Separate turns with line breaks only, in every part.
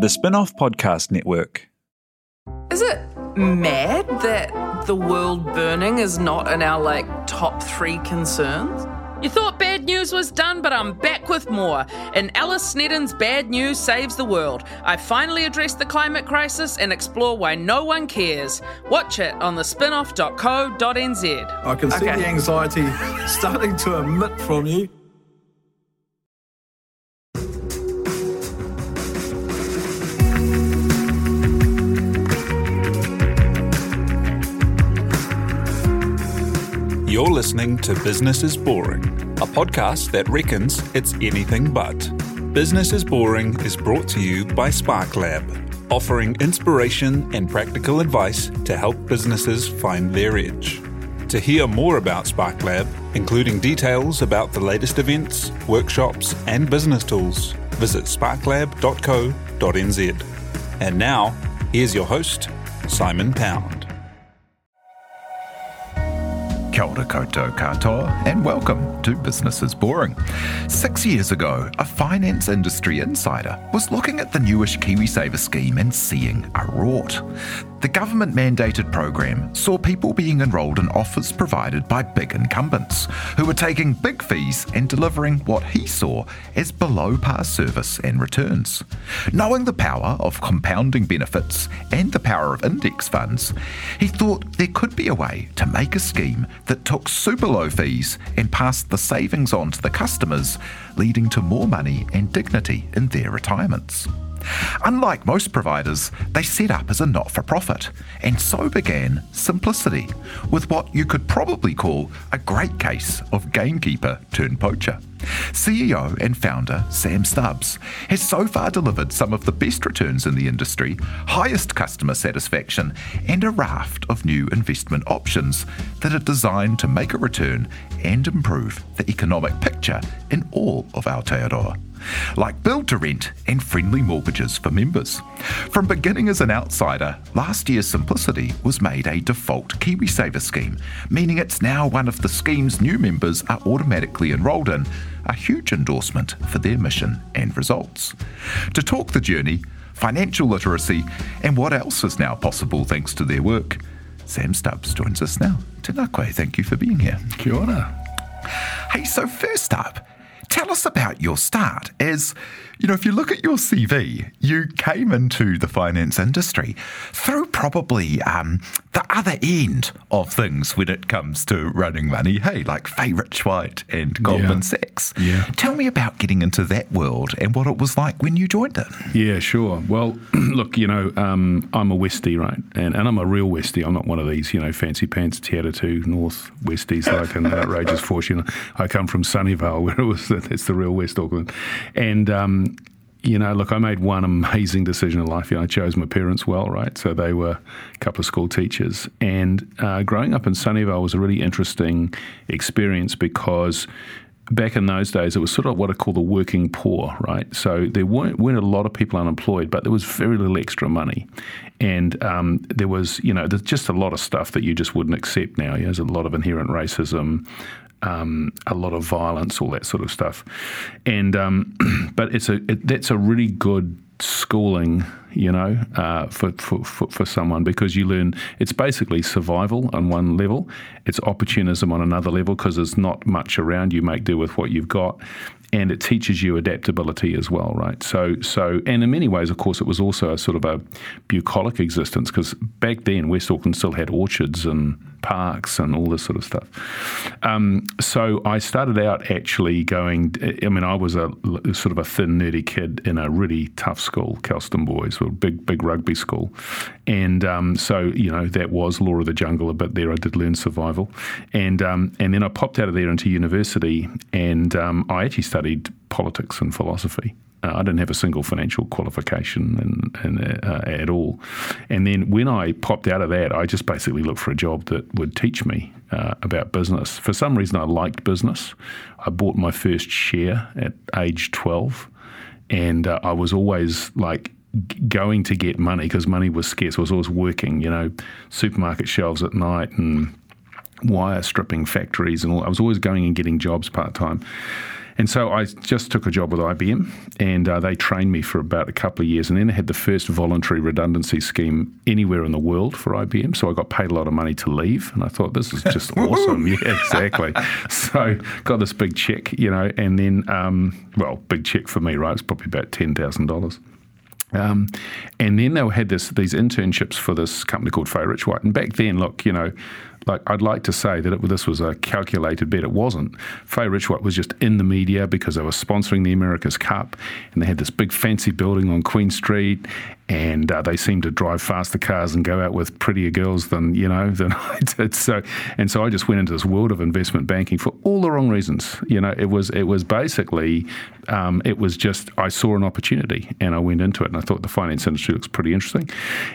The Spin-off Podcast Network.
Is it mad that the world burning is not in our like top three concerns? You thought bad news was done, but I'm back with more. In Alice Snedden's Bad News Saves the World, I finally address the climate crisis and explore why no one cares. Watch it on the spinoff.co.nz.
I can see
Okay.
the anxiety starting to emit from you.
You're listening to Business is Boring, a podcast that reckons it's anything but. Business is Boring is brought to you by Spark Lab, offering inspiration and practical advice to help businesses find their edge. To hear more about Spark Lab, including details about the latest events, workshops, and business tools, visit sparklab.co.nz. And now, here's your host, Simon Pound.
Kia ora koutou katoa, and welcome to Business is Boring. Six years ago, a finance industry insider was looking at the newish KiwiSaver scheme and seeing a rort. The government mandated program saw people being enrolled in offers provided by big incumbents who were taking big fees and delivering what he saw as below par service and returns. Knowing the power of compounding benefits and the power of index funds, he thought there could be a way to make a scheme that took super low fees and passed the savings on to the customers, leading to more money and dignity in their retirements. Unlike most providers, they set up as a not for profit, and so began Simplicity, with what you could probably call a great case of gamekeeper turned poacher. CEO and founder Sam Stubbs has so far delivered some of the best returns in the industry, highest customer satisfaction, and a raft of new investment options that are designed to make a return and improve the economic picture in all of Aotearoa like build to rent and friendly mortgages for members. From beginning as an outsider, last year's Simplicity was made a default KiwiSaver scheme, meaning it's now one of the scheme's new members are automatically enrolled in, a huge endorsement for their mission and results. To talk the journey, financial literacy, and what else is now possible thanks to their work, Sam Stubbs joins us now. Tena koe, thank you for being here.
Kia ora.
Hey, so first up, tell us about your start. As you know, if you look at your CV, you came into the finance industry through probably um, the other end of things when it comes to running money. Hey, like Fay Richwhite and Goldman
Yeah.
Sachs.
Yeah.
Tell me about getting into that world and what it was like when you joined it.
Yeah, sure. Well, look, you know, um, I'm a Westie, right? And, and I'm a real Westie. I'm not one of these, you know, fancy pants, Te Atatu North Westies like an Outrageous Fortune. I come from Sunnyvale, where it was it's the real West Auckland. And, um, you know, look, I made one amazing decision in life. You know, I chose my parents well, right? So they were a couple of school teachers. And uh, growing up in Sunnyvale was a really interesting experience because back in those days, it was sort of what I call the working poor, right? So there weren't, weren't a lot of people unemployed, but there was very little extra money. And um, there was, you know, there's just a lot of stuff that you just wouldn't accept now. You know, there's a lot of inherent racism, um, a lot of violence, all that sort of stuff. And um, but it's a it, that's a really good schooling, you know, uh, for, for, for, for someone because you learn it's basically survival on one level, it's opportunism on another level because there's not much around. You make do with what you've got, and it teaches you adaptability as well, right? So, so, and in many ways, of course, it was also a sort of a bucolic existence because back then West Auckland still had orchards and parks and all this sort of stuff. Um, so I started out actually going. I mean, I was a sort of a thin, nerdy kid in a really tough school, Kelston Boys, a big, big rugby school, and um, so you know that was law of the jungle a bit there. I did learn survival, and um, and then I popped out of there into university, and um, I actually studied politics and philosophy. Uh, I didn't have a single financial qualification and, and, uh, at all. And then when I popped out of that, I just basically looked for a job that would teach me uh, about business. For some reason, I liked business. I bought my first share at age 12, and uh, I was always like, Going to get money because money was scarce. I was always working, you know, supermarket shelves at night and wire stripping factories and all. I was always going and getting jobs part time. And so I just took a job with IBM, and uh, they trained me for about a couple of years. And then they had the first voluntary redundancy scheme anywhere in the world for IBM. So I got paid a lot of money to leave, and I thought this is just awesome. Yeah, exactly. So got this big check, you know, and then um, well, big check for me, right? It's probably about ten thousand dollars. Um, and then they had this these internships for this company called Fay Richwhite. And back then, look, you know, like I'd like to say that it, this was a calculated bet. It wasn't. Fay Rich was just in the media because they were sponsoring the America's Cup, and they had this big fancy building on Queen Street, and uh, they seemed to drive faster cars and go out with prettier girls than you know than I did. So, and so I just went into this world of investment banking for all the wrong reasons. You know, it was it was basically um, it was just I saw an opportunity and I went into it, and I thought the finance industry looks pretty interesting.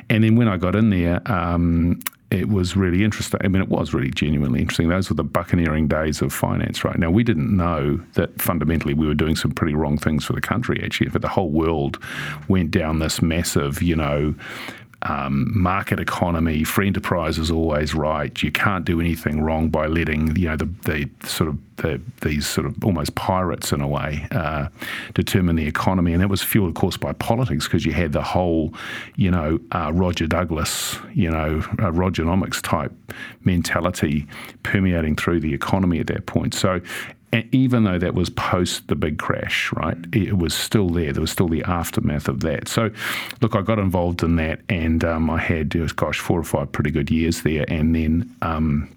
And then when I got in there. Um, it was really interesting. I mean, it was really genuinely interesting. Those were the buccaneering days of finance, right? Now, we didn't know that fundamentally we were doing some pretty wrong things for the country, actually. But the whole world went down this massive, you know, um, market economy, free enterprise is always right. You can't do anything wrong by letting you know the, the sort of the, these sort of almost pirates in a way uh, determine the economy, and that was fueled, of course, by politics because you had the whole, you know, uh, Roger Douglas, you know, uh, Rogernomics type mentality permeating through the economy at that point. So even though that was post the big crash, right, it was still there. There was still the aftermath of that. So, look, I got involved in that, and um, I had, gosh, four or five pretty good years there, and then. Um,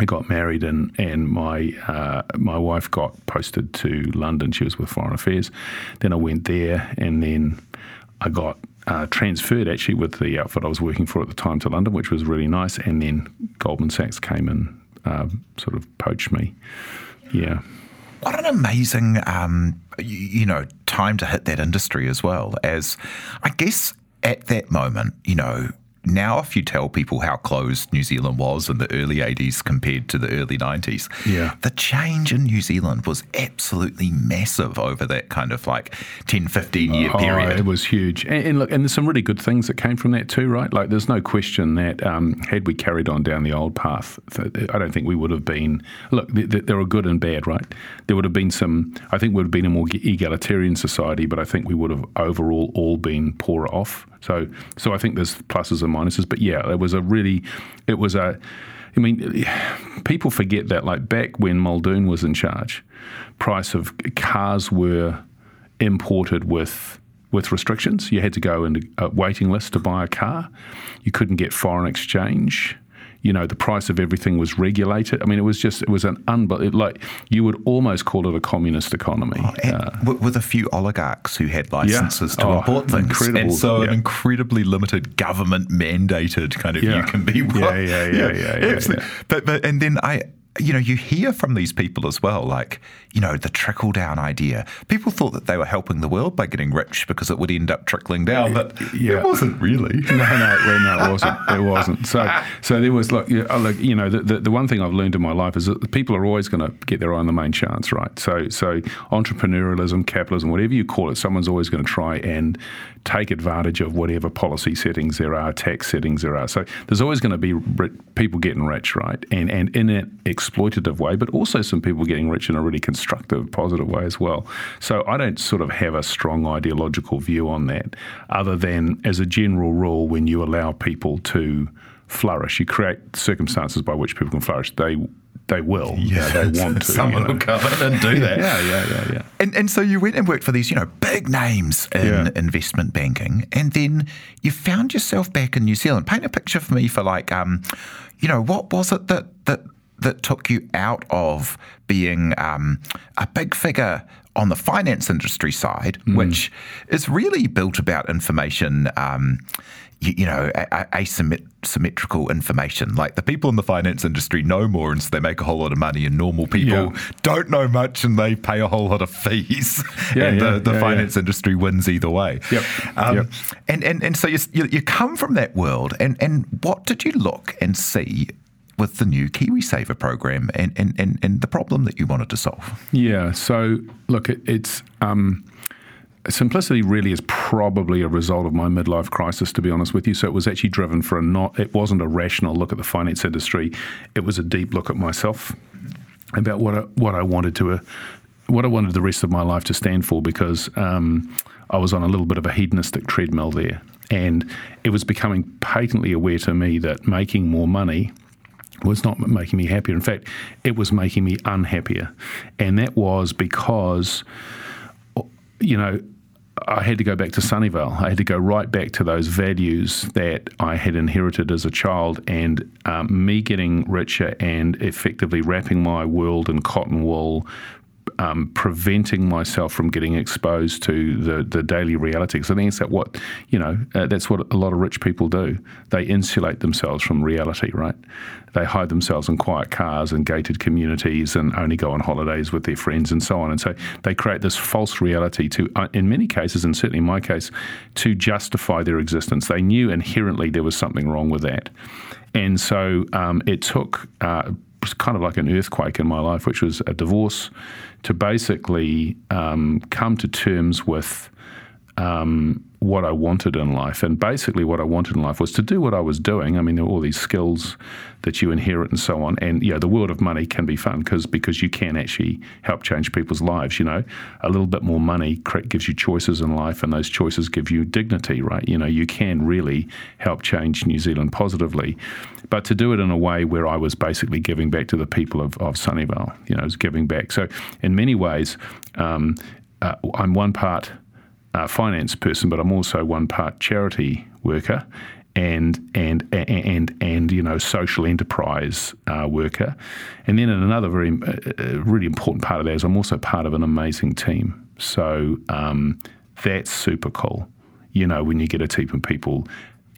I got married and and my uh, my wife got posted to London. She was with Foreign Affairs. Then I went there, and then I got uh, transferred actually with the outfit I was working for at the time to London, which was really nice. And then Goldman Sachs came and uh, sort of poached me. Yeah.
What an amazing, um, you, know, time to hit that industry as well. As I guess at that moment, you know, now if you tell people how closed New Zealand was in the early 80s compared to the early 90s,
yeah.
the change in New Zealand was absolutely massive over that kind of like 10, 15 year
oh,
period.
It was huge. And, and, look, and there's some really good things that came from that too, right? Like there's no question that um, had we carried on down the old path, I don't think we would have been, look, there are good and bad, right? There would have been some, I think we would have been a more egalitarian society, but I think we would have overall all been poorer off so, so I think there's pluses and minuses. But yeah, it was a really, it was a. I mean, people forget that like back when Muldoon was in charge, price of cars were imported with with restrictions. You had to go into a waiting list to buy a car. You couldn't get foreign exchange you know, the price of everything was regulated. I mean, it was just, it was an unbelievable, like, you would almost call it a communist economy.
Oh, uh, with a few oligarchs who had licenses yeah. to
oh,
import things. And so
yeah.
an incredibly limited government mandated kind of,
yeah.
you can be.
Well, yeah, yeah, yeah, yeah.
But, but, and then I, you know, you hear from these people as well, like, you know, the trickle down idea. People thought that they were helping the world by getting rich because it would end up trickling down, but yeah. it wasn't really.
No, no, no, it wasn't. It wasn't. So, so there was like, uh, you know, the, the, the one thing I've learned in my life is that people are always going to get their eye on the main chance, right? So, so entrepreneurialism, capitalism, whatever you call it, someone's always going to try and take advantage of whatever policy settings there are, tax settings there are. So there's always going to be people getting rich, right? And and in an exploitative way, but also some people getting rich in a really constructive, positive way as well. So I don't sort of have a strong ideological view on that, other than as a general rule, when you allow people to flourish, you create circumstances by which people can flourish. They they will.
Yeah,
they want to.
Someone you know. will come in and do that.
yeah, yeah, yeah, yeah.
And and so you went and worked for these, you know, big names in yeah. investment banking, and then you found yourself back in New Zealand. Paint a picture for me for like, um, you know, what was it that that that took you out of being um, a big figure on the finance industry side, mm. which is really built about information. Um, you, you know, asymmetrical information. Like the people in the finance industry know more and so they make a whole lot of money, and normal people yeah. don't know much and they pay a whole lot of fees.
Yeah,
and
yeah,
the, the finance industry wins either way.
Yep. Um, yep.
And, and, and so you, you come from that world, and, and what did you look and see with the new KiwiSaver program and, and, and, and the problem that you wanted to solve?
Yeah. So, look, it, it's. Um, simplicity really is probably a result of my midlife crisis, to be honest with you. So it was actually driven for a not, it wasn't a rational look at the finance industry. It was a deep look at myself about what I, what I wanted to uh, what I wanted the rest of my life to stand for because um, I was on a little bit of a hedonistic treadmill there. And it was becoming patently aware to me that making more money was not making me happier. In fact, it was making me unhappier. And that was because, you know, I had to go back to Sunnyvale. I had to go right back to those values that I had inherited as a child, and um, me getting richer and effectively wrapping my world in cotton wool, um, preventing myself from getting exposed to the, the daily reality. Because I think it's that what you know uh, that's what a lot of rich people do. They insulate themselves from reality, right? They hide themselves in quiet cars and gated communities and only go on holidays with their friends and so on. And so they create this false reality to, uh, in many cases, and certainly in my case, to justify their existence. They knew inherently there was something wrong with that. And so um, it took uh, was kind of like an earthquake in my life, which was a divorce, to basically um, come to terms with um, what I wanted in life. And basically, what I wanted in life was to do what I was doing. I mean, there are all these skills that you inherit and so on. And yeah, the world of money can be fun because because you can actually help change people's lives. You know, a little bit more money gives you choices in life, and those choices give you dignity. Right? You know, you can really help change New Zealand positively. But to do it in a way where I was basically giving back to the people of, of Sunnyvale, you know, I was giving back. So in many ways, um, uh, I'm one part uh, finance person, but I'm also one part charity worker and and and and you know social enterprise uh, worker, and then another very uh, uh, really important part of that is I'm also part of an amazing team. So um, that's super cool. You know when you get a team of people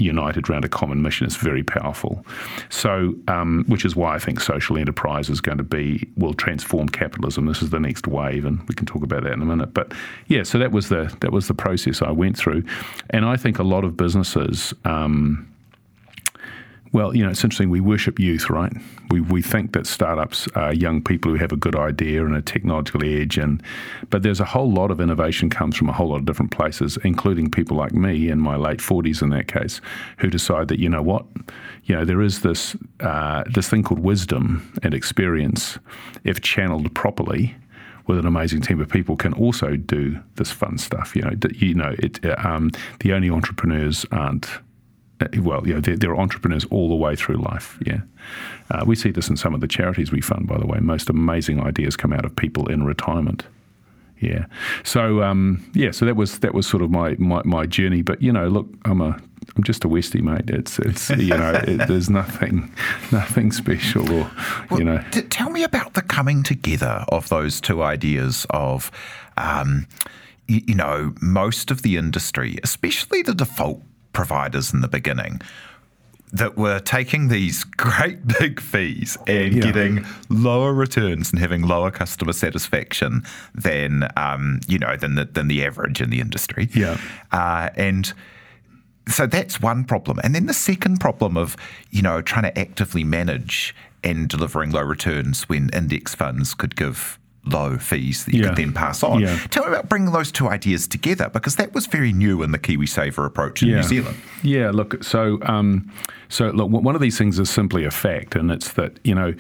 united around a common mission is very powerful. So, um, which is why I think social enterprise is going to be will transform capitalism. This is the next wave, and we can talk about that in a minute. But yeah, so that was the that was the process I went through, and I think a lot of businesses. Um, well, you know, it's interesting. We worship youth, right? We, we think that startups are young people who have a good idea and a technological edge, and but there's a whole lot of innovation comes from a whole lot of different places, including people like me in my late 40s in that case, who decide that you know what, you know, there is this uh, this thing called wisdom and experience, if channeled properly, with an amazing team of people can also do this fun stuff. You know, you know, it, um, the only entrepreneurs aren't well, you know, they're, they're, entrepreneurs all the way through life. Yeah, uh, we see this in some of the charities we fund. By the way, most amazing ideas come out of people in retirement. Yeah, so um, yeah, so that was that was sort of my, my, my journey. But you know, look, I'm a I'm just a Westie, mate. It's it's you know, it, there's nothing nothing special, or well, you know.
T- tell me about the coming together of those two ideas of. Um, you know, most of the industry, especially the default providers in the beginning that were taking these great big fees and yeah. getting lower returns and having lower customer satisfaction than um, you know than the, than the average in the industry.
Yeah,
uh, and so that's one problem. And then the second problem of you know trying to actively manage and delivering low returns when index funds could give low fees that you yeah. could then pass on. Yeah. Tell me about bringing those two ideas together because that was very new in the KiwiSaver approach in
yeah.
New Zealand.
Yeah, look, so um, so look, one of these things is simply a fact, and it's that you know,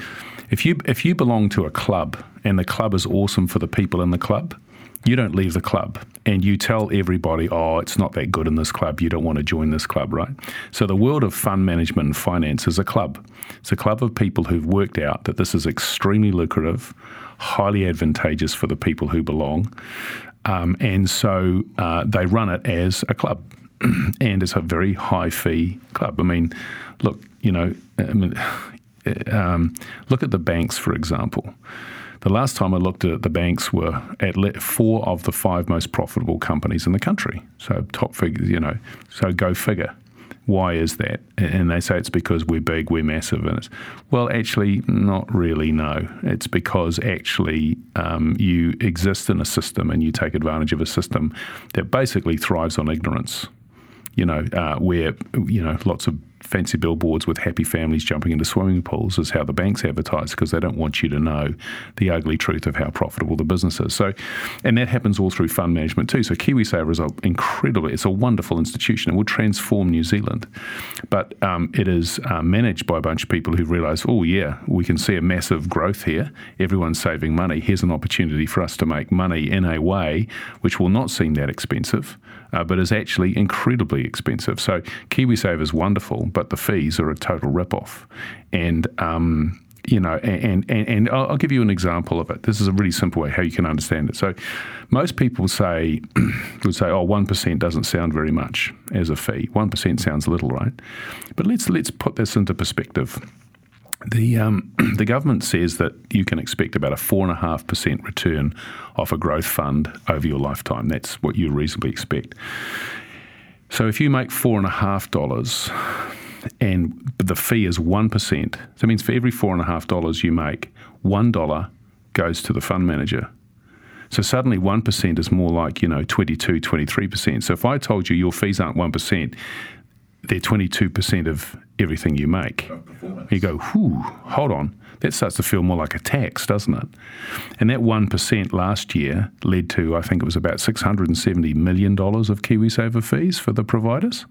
if you if you belong to a club and the club is awesome for the people in the club. You don't leave the club and you tell everybody, oh, it's not that good in this club. You don't want to join this club, right? So, the world of fund management and finance is a club. It's a club of people who've worked out that this is extremely lucrative highly advantageous for the people who belong. Um, and so uh, they run it as a club. and it's a very high fee club. I mean, look, you know, I mean, um, look at the banks, for example. The last time I looked at it, the banks were at four of the five most profitable companies in the country. So top figures, you know. So go figure why is that? And they say it's because we're big, we're massive. And it's, well, actually, not really, no. It's because actually um, you exist in a system and you take advantage of a system that basically thrives on ignorance. You know, uh, where, you know, lots of fancy billboards with happy families jumping into swimming pools is how the banks advertise because they don't want you to know the ugly truth of how profitable the business is. So, and that happens all through fund management too. So KiwiSaver is an incredibly, it's a wonderful institution. It will transform New Zealand, but um, it is uh, managed by a bunch of people who realise, oh yeah, we can see a massive growth here. Everyone's saving money. Here's an opportunity for us to make money in a way which will not seem that expensive uh, but is actually incredibly expensive. So KiwiSaver is wonderful, but the fees are a total rip-off. And um, you know, and, and, and I'll give you an example of it. This is a really simple way how you can understand it. So, most people say would say, "Oh, one percent doesn't sound very much as a fee. One percent sounds little, right?" But let's let's put this into perspective. The um, the government says that you can expect about a four and a half percent return off a growth fund over your lifetime. That's what you reasonably expect. So if you make four and the fee is one percent, that means for every four and a half dollars you make, one dollar goes to the fund manager. So suddenly 1% is more like, you know, 22, 23%. So if I told you your fees aren't 1%, they're 22% of everything you make. You go, whew, hold on. That starts to feel more like a tax, doesn't it? And that 1% last year led to, I think it was about $670 million of KiwiSaver fees for the providers.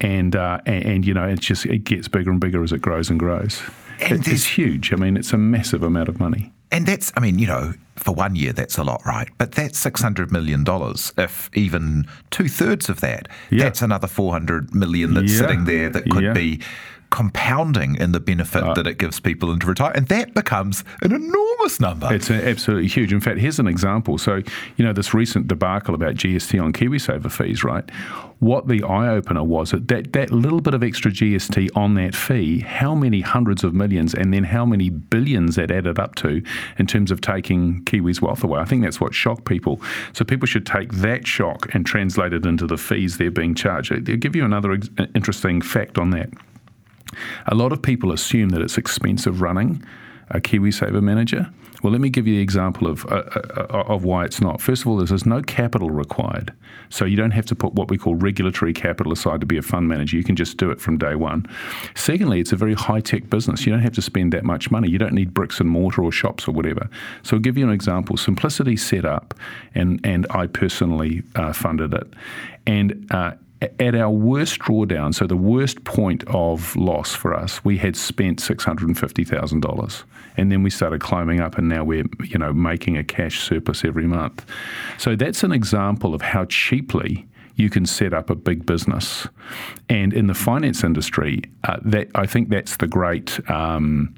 And, uh, and, and, you know, it just it gets bigger and bigger as it grows and grows. And it's huge. I mean, it's a massive amount of money.
And that's, I mean, you know, for one year, that's a lot, right? But that's $600 million. If even two thirds of that, yeah. that's another 400 million that's yeah. sitting there that could yeah. be compounding in the benefit uh, that it gives people into retirement. And that becomes an enormous number.
It's absolutely huge. In fact, here's an example. So, you know, this recent debacle about GST on KiwiSaver fees, right? What the eye opener was that, that that little bit of extra GST on that fee, how many hundreds of millions and then how many billions that added up to in terms of taking Kiwis' wealth away. I think that's what shocked people. So people should take that shock and translate it into the fees they're being charged. I'll give you another interesting fact on that. A lot of people assume that it's expensive running a KiwiSaver manager. Well, let me give you the example of, uh, uh, uh, of why it's not. First of all, there's no capital required. So you don't have to put what we call regulatory capital aside to be a fund manager. You can just do it from day one. Secondly, it's a very high tech business. You don't have to spend that much money. You don't need bricks and mortar or shops or whatever. So I'll give you an example. Simplicity set up, and, and I personally uh, funded it. And uh, at our worst drawdown, so the worst point of loss for us, we had spent six hundred and fifty thousand dollars, and then we started climbing up, and now we're you know making a cash surplus every month. So that's an example of how cheaply you can set up a big business, and in the finance industry, uh, that I think that's the great. Um,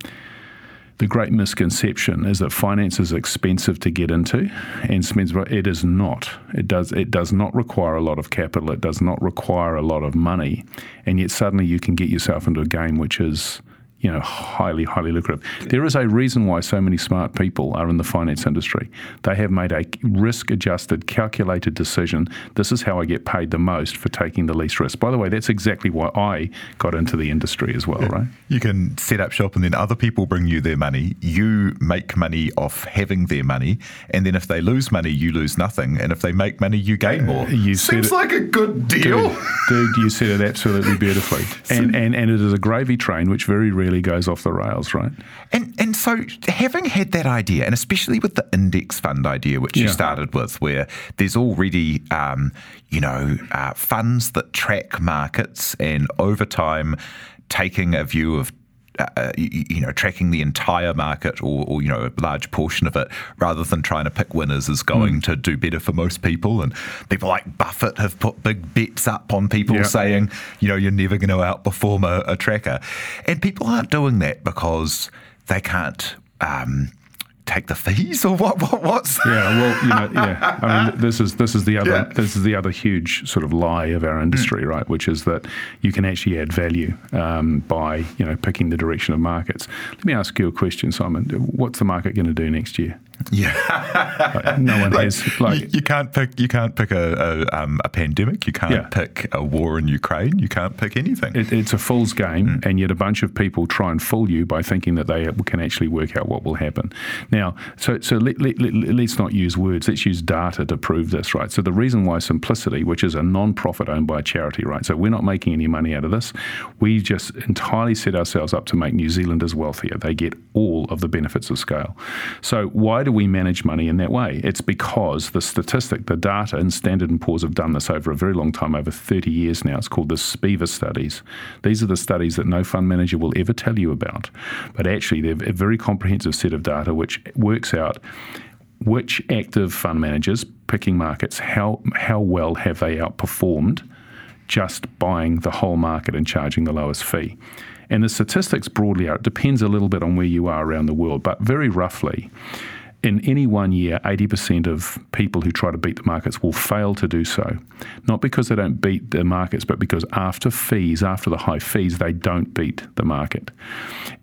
the great misconception is that finance is expensive to get into, and it is not. It does it does not require a lot of capital. It does not require a lot of money, and yet suddenly you can get yourself into a game which is you know, highly, highly lucrative. There is a reason why so many smart people are in the finance industry. They have made a risk adjusted, calculated decision. This is how I get paid the most for taking the least risk. By the way, that's exactly why I got into the industry as well, yeah. right?
You can set up shop and then other people bring you their money. You make money off having their money. And then if they lose money, you lose nothing. And if they make money, you gain uh, more. You Seems it, like a good deal.
Dude, dude, you said it absolutely beautifully. And, and, and it is a gravy train, which very rarely really goes off the rails, right?
And and so having had that idea, and especially with the index fund idea, which yeah. you started with, where there's already um, you know uh, funds that track markets and over time taking a view of uh, you, know, tracking the entire market or, or, you know, a large portion of it rather than trying to pick winners is going mm. to do better for most people. And people like Buffett have put big bets up on people yep. saying, you know, you're never going to outperform a, a, tracker. And people aren't doing that because they can't. Um, take the fees or what, what what's
yeah well you know yeah i mean this is this is the other yeah. this is the other huge sort of lie of our industry mm. right which is that you can actually add value um, by you know picking the direction of markets let me ask you a question simon what's the market going to do next year
Yeah,
like, no one like, has. Like
you, you, can't pick. You can't pick a a, um, a pandemic. You can't yeah. pick a war in Ukraine. You can't pick anything.
It, it's a fool's game, mm. and yet a bunch of people try and fool you by thinking that they can actually work out what will happen. Now, so so let, let, let, let's not use words. Let's use data to prove this, right? So the reason why Simplicity, which is a non-profit owned by a charity, right? So we're not making any money out of this. We just entirely set ourselves up to make New Zealanders wealthier. They get all of the benefits of scale. So why do we manage money in that way? It's because the statistic, the data, and Standard & Poor's have done this over a very long time, over 30 years now. It's called the SPIVA studies. These are the studies that no fund manager will ever tell you about. But actually, they're a very comprehensive set of data which works out which active fund managers picking markets, how, how well have they outperformed just buying the whole market and charging the lowest fee. And the statistics broadly are, it depends a little bit on where you are around the world, but very roughly, in any one year, 80% of people who try to beat the markets will fail to do so. Not because they don't beat the markets, but because after fees, after the high fees, they don't beat the market.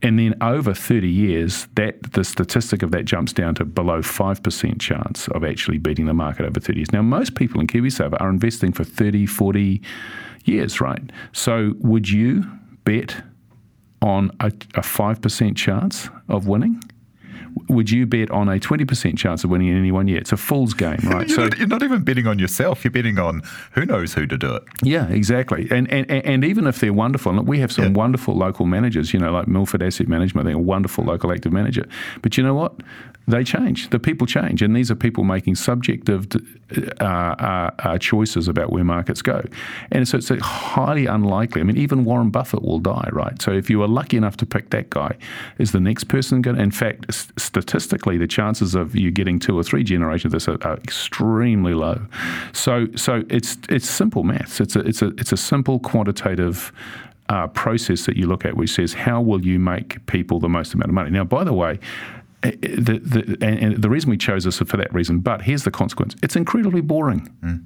And then over 30 years, that the statistic of that jumps down to below 5% chance of actually beating the market over 30 years. Now, most people in KiwiSaver are investing for 30, 40 years, right? So would you bet on a, a 5% chance of winning? Would you bet on a 20% chance of winning in any one year? It's a fool's game, right?
you're, so not, you're not even betting on yourself. You're betting on who knows who to do it.
Yeah, exactly. And and, and even if they're wonderful, and we have some yeah. wonderful local managers, you know, like Milford Asset Management, they're a wonderful local active manager. But you know what? They change. The people change, and these are people making subjective uh, uh, uh, choices about where markets go. And so it's highly unlikely. I mean, even Warren Buffett will die, right? So if you are lucky enough to pick that guy, is the next person going? to... In fact, statistically, the chances of you getting two or three generations of this are, are extremely low. So, so it's it's simple maths. It's a it's a it's a simple quantitative. Uh, process that you look at, which says how will you make people the most amount of money. Now, by the way, the, the, and, and, the reason we chose this for that reason, but here's the consequence it's incredibly boring. Mm.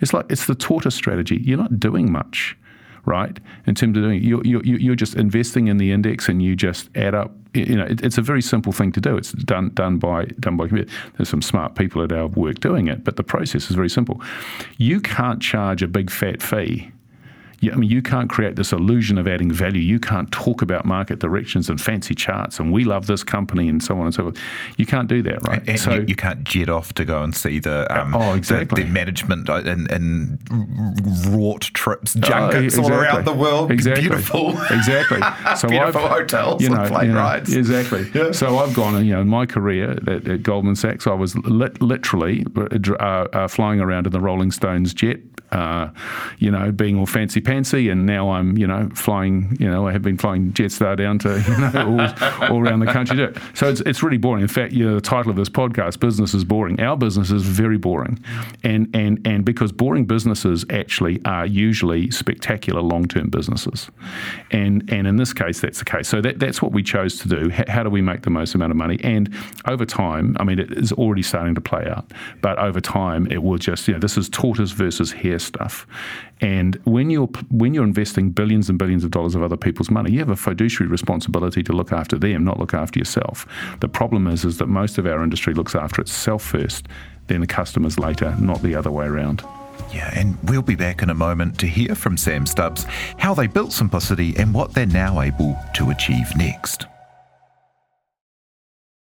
It's like it's the tortoise strategy. You're not doing much, right? In terms of doing, you're, you're, you're just investing in the index and you just add up. You know, it, it's a very simple thing to do. It's done done by done by computer. There's some smart people at our work doing it, but the process is very simple. You can't charge a big fat fee I mean, you can't create this illusion of adding value. You can't talk about market directions and fancy charts and we love this company and so on and so forth. You can't do that, right?
And,
so
you, you, can't jet off to go and see the
um, oh exactly
the, the management uh, and, and wrought trips, junkets oh, exactly. all around the world.
Exactly,
beautiful,
exactly.
So beautiful I've, hotels, you know, plane you know, rides.
Exactly. Yeah. So I've gone, you know, in my career at, at Goldman Sachs, I was lit, literally uh, uh, flying around in the Rolling Stones jet uh, you know, being all fancy pantsy, and now I'm, you know, flying, you know, I have been flying Jetstar down to, you know, all, all around the country. So it's, it's really boring. In fact, you know, the title of this podcast, "Business is Boring." Our business is very boring, and and and because boring businesses actually are usually spectacular long-term businesses, and and in this case, that's the case. So that, that's what we chose to do. How, how do we make the most amount of money? And over time, I mean, it is already starting to play out, but over time, it will just, you know, this is tortoise versus hare stuff. And when you're when you're investing billions and billions of dollars of other people's money, you have a fiduciary responsibility to look after them, not look after yourself. The problem is is that most of our industry looks after itself first, then the customers later, not the other way around.
Yeah, and we'll be back in a moment to hear from Sam Stubbs how they built Simplicity and what they're now able to achieve next.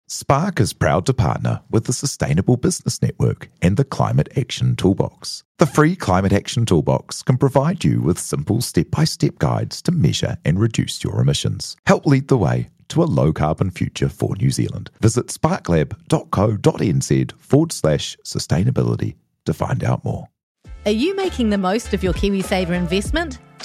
Spark is proud to partner with the Sustainable Business Network and the Climate Action Toolbox. The free Climate Action Toolbox can provide you with simple step by step guides to measure and reduce your emissions. Help lead the way to a low carbon future for New Zealand. Visit sparklab.co.nz forward slash sustainability to find out more.
Are you making the most of your KiwiSaver investment?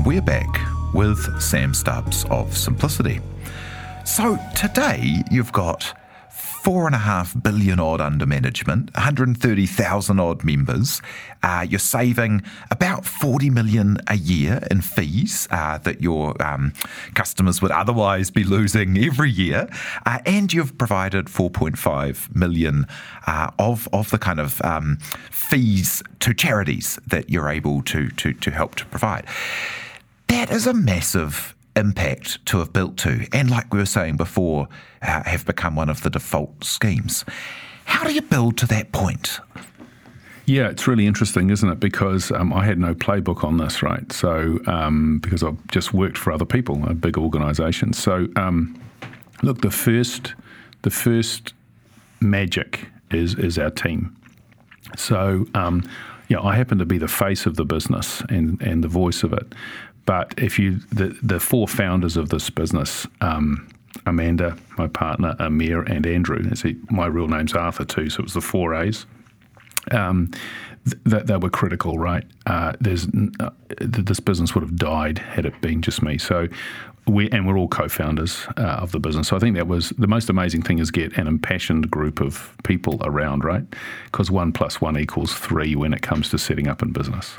And we're back with Sam Stubbs of Simplicity. So today you've got four and a half billion odd under management, 130,000 odd members. Uh, you're saving about 40 million a year in fees uh, that your um, customers would otherwise be losing every year. Uh, and you've provided 4.5 million uh, of, of the kind of um, fees to charities that you're able to, to, to help to provide. That is a massive impact to have built to, and like we were saying before, uh, have become one of the default schemes. How do you build to that point?
Yeah, it's really interesting, isn't it? Because um, I had no playbook on this, right? So, um, because I've just worked for other people, a big organisation. So, um, look, the first, the first magic is is our team. So, um, yeah, I happen to be the face of the business and and the voice of it. But if you the the four founders of this business, um, Amanda, my partner, Amir, and Andrew. See, my real name's Arthur too, so it was the four A's. Um, th- they were critical, right? Uh, there's uh, this business would have died had it been just me. So we and we're all co-founders uh, of the business. So I think that was the most amazing thing is get an impassioned group of people around, right? Because one plus one equals three when it comes to setting up in business.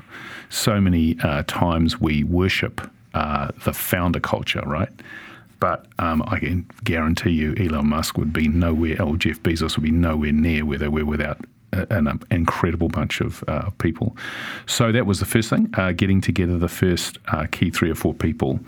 So many uh, times we worship uh, the founder culture, right? But um, I can guarantee you, Elon Musk would be nowhere, or Jeff Bezos would be nowhere near where they were without an incredible bunch of uh, people. So that was the first thing, uh, getting together the first uh, key three or four people.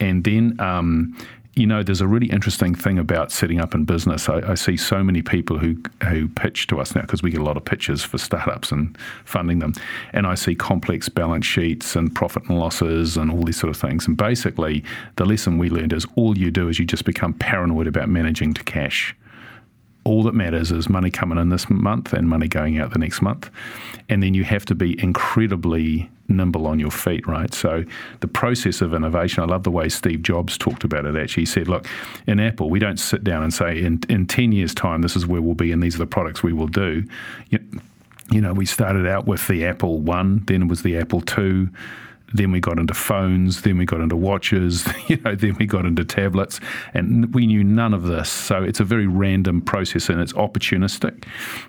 And then, um, you know, there's a really interesting thing about setting up in business. I, I see so many people who who pitch to us now because we get a lot of pitches for startups and funding them, and I see complex balance sheets and profit and losses and all these sort of things. And basically, the lesson we learned is all you do is you just become paranoid about managing to cash all that matters is money coming in this month and money going out the next month. And then you have to be incredibly nimble on your feet, right? So the process of innovation, I love the way Steve Jobs talked about it actually. He said, look, in Apple, we don't sit down and say, in, in 10 years' time, this is where we'll be and these are the products we will do. You, you know, we started out with the Apple 1, then it was the Apple 2 then we got into phones, then we got into watches, you know, then we got into tablets, and we knew none of this. So it's a very random process and it's opportunistic.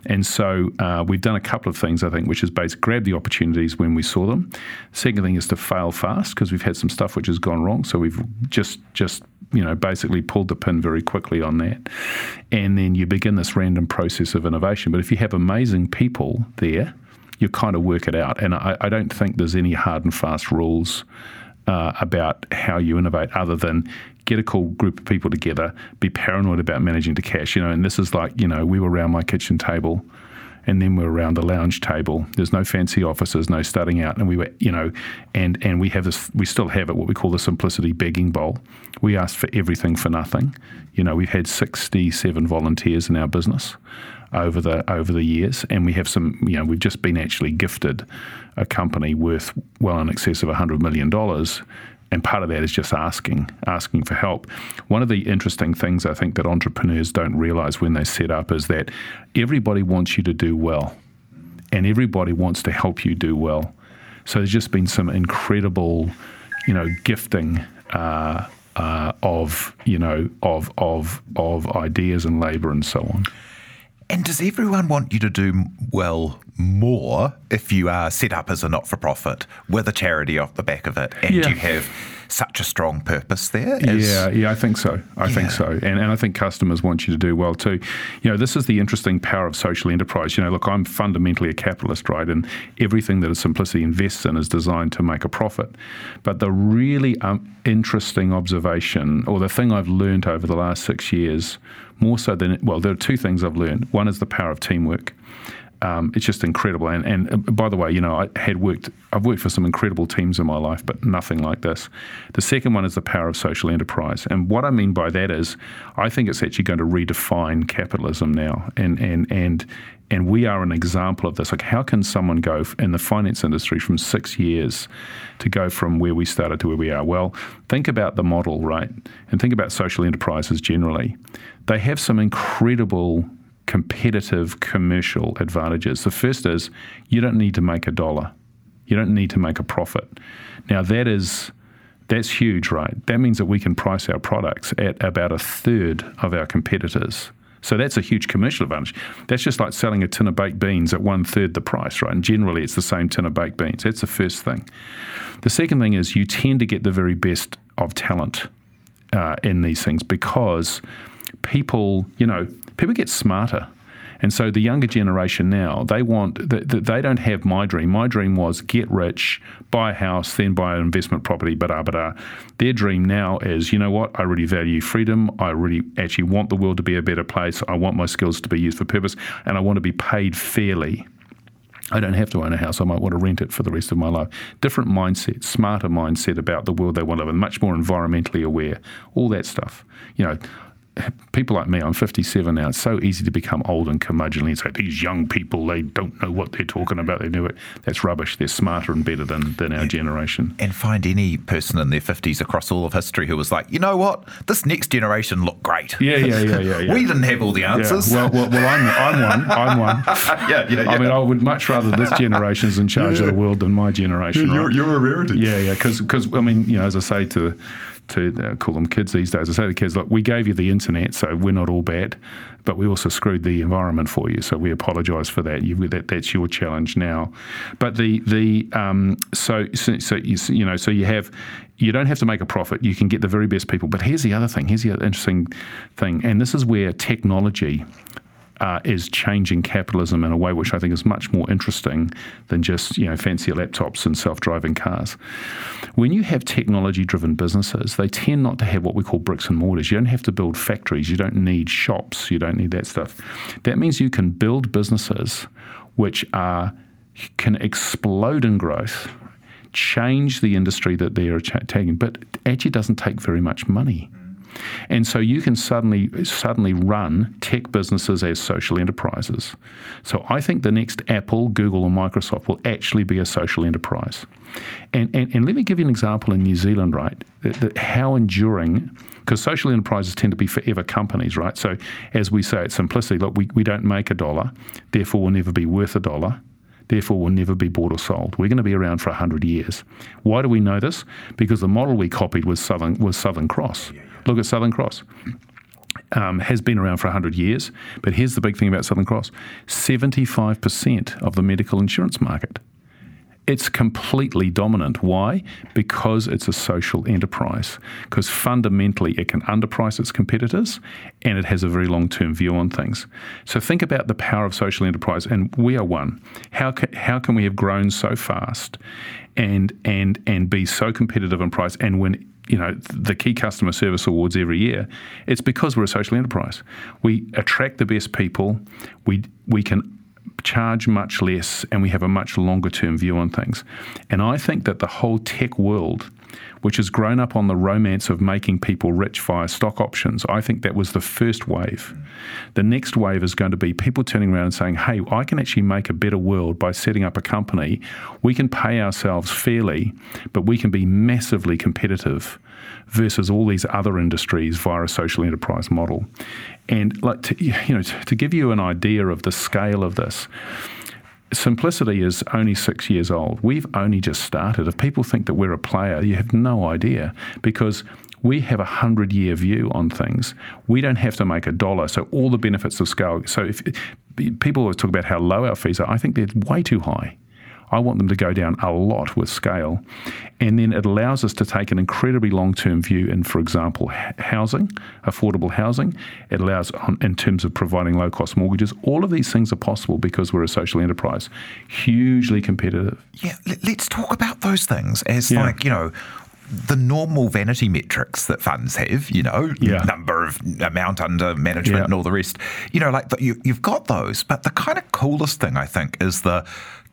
And so uh, we've done a couple of things, I think, which is basically grab the opportunities when we saw them. Second thing is to fail fast because we've had some stuff which has gone wrong. So we've just just you know basically pulled the pin very quickly on that. And then you begin this random process of innovation. But if you have amazing people there you kind of work it out. And I, I don't think there's any hard and fast rules uh, about how you innovate other than get a cool group of people together, be paranoid about managing to cash. You know, and this is like, you know, we were around my kitchen table and then we're around the lounge table. There's no fancy offices, no studying out, and we were, you know, and and we have this, we still have it, what we call the simplicity begging bowl. We ask for everything for nothing. You know, we've had 67 volunteers in our business over the over the years, and we have some. You know, we've just been actually gifted a company worth well in excess of hundred million dollars. And part of that is just asking, asking for help. One of the interesting things I think that entrepreneurs don't realize when they set up is that everybody wants you to do well, and everybody wants to help you do well. So there's just been some incredible, you know, gifting uh, uh, of you know of of of ideas and labour and so on.
And does everyone want you to do well more if you are set up as a not for profit with a charity off the back of it and yeah. you have such a strong purpose there?
yeah, yeah, I think so. I yeah. think so. And, and I think customers want you to do well too. You know, this is the interesting power of social enterprise. You know, look, I'm fundamentally a capitalist, right? And everything that a simplicity invests in is designed to make a profit. But the really um, interesting observation, or the thing I've learned over the last six years, more so than, well, there are two things I've learned. One is the power of teamwork. Um, it's just incredible. And, and uh, by the way, you know, I had worked, I've worked for some incredible teams in my life, but nothing like this. The second one is the power of social enterprise. And what I mean by that is, I think it's actually going to redefine capitalism now. And, and, and, and we are an example of this. Like, how can someone go in the finance industry from six years to go from where we started to where we are? Well, think about the model, right? And think about social enterprises generally. They have some incredible competitive commercial advantages. The first is you don't need to make a dollar. You don't need to make a profit. Now that is that's huge, right? That means that we can price our products at about a third of our competitors. So that's a huge commercial advantage. That's just like selling a tin of baked beans at one third the price, right? And generally it's the same tin of baked beans. That's the first thing. The second thing is you tend to get the very best of talent uh, in these things because people, you know, people get smarter. And so the younger generation now, they want, that they don't have my dream. My dream was get rich, buy a house, then buy an investment property, but but Their dream now is, you know what, I really value freedom. I really actually want the world to be a better place. I want my skills to be used for purpose, and I want to be paid fairly. I don't have to own a house. I might want to rent it for the rest of my life. Different mindset, smarter mindset about the world they want to live in, much more environmentally aware, all that stuff. You know, people like me, I'm 57 now. It's so easy to become old and curmudgeonly and say these young people, they don't know what they're talking about. They do it. That's rubbish. They're smarter and better than, than our generation.
And find any person in their 50s across all of history who was like, you know what, this next generation looked great.
Yeah, yeah, yeah, yeah. yeah.
we didn't have all the answers.
Yeah. Well, well, well, I'm, I'm one. I'm one.
yeah, yeah, yeah.
I mean, I would much rather this generation is in charge yeah. of the world than my generation.
You're,
right?
you're a rarity.
Yeah, yeah. Because, I mean, you know, as I say to to uh, call them kids these days. I say to kids, look, we gave you the internet, so we're not all bad, but we also screwed the environment for you. So we apologise for that. You, that. That's your challenge now. But the the um, so so, so you, you know so you have you don't have to make a profit. You can get the very best people. But here's the other thing. Here's the other interesting thing, and this is where technology uh, is changing capitalism in a way which I think is much more interesting than just you know fancy laptops and self-driving cars. When you have technology-driven businesses, they tend not to have what we call bricks and mortars. You don't have to build factories. You don't need shops. You don't need that stuff. That means you can build businesses which are can explode in growth, change the industry that they're taking, but actually doesn't take very much money. And so you can suddenly suddenly run tech businesses as social enterprises. So I think the next Apple, Google, or Microsoft will actually be a social enterprise. And, and, and let me give you an example in New Zealand, right? That, that how enduring, because social enterprises tend to be forever companies, right? So as we say, at simplicity. Look, we, we don't make a dollar, therefore we'll never be worth a dollar therefore will never be bought or sold. We're going to be around for 100 years. Why do we know this? Because the model we copied was Southern, was Southern Cross. Look at Southern Cross. Um, has been around for 100 years, but here's the big thing about Southern Cross 75% of the medical insurance market. It's completely dominant. Why? Because it's a social enterprise. Because fundamentally, it can underprice its competitors and it has a very long term view on things. So think about the power of social enterprise, and we are one. How can, how can we have grown so fast and, and, and be so competitive in price and win you know the key customer service awards every year it's because we're a social enterprise. We attract the best people. We we can charge much less and we have a much longer term view on things. And i think that the whole tech world which has grown up on the romance of making people rich via stock options. I think that was the first wave. The next wave is going to be people turning around and saying, hey, I can actually make a better world by setting up a company. We can pay ourselves fairly, but we can be massively competitive versus all these other industries via a social enterprise model. And like to, you know, to give you an idea of the scale of this, Simplicity is only six years old. We've only just started. If people think that we're a player, you have no idea because we have a hundred year view on things. We don't have to make a dollar. So all the benefits of scale. So if people always talk about how low our fees are, I think they're way too high. I want them to go down a lot with scale. And then it allows us to take an incredibly long term view in, for example, housing, affordable housing. It allows, in terms of providing low cost mortgages, all of these things are possible because we're a social enterprise, hugely competitive.
Yeah, let's talk about those things as yeah. like, you know, the normal vanity metrics that funds have, you know,
Yeah.
number of amount under management
Yeah.
and all the rest, you know, like the, you, you've got those. But the kind of coolest thing, I think, is the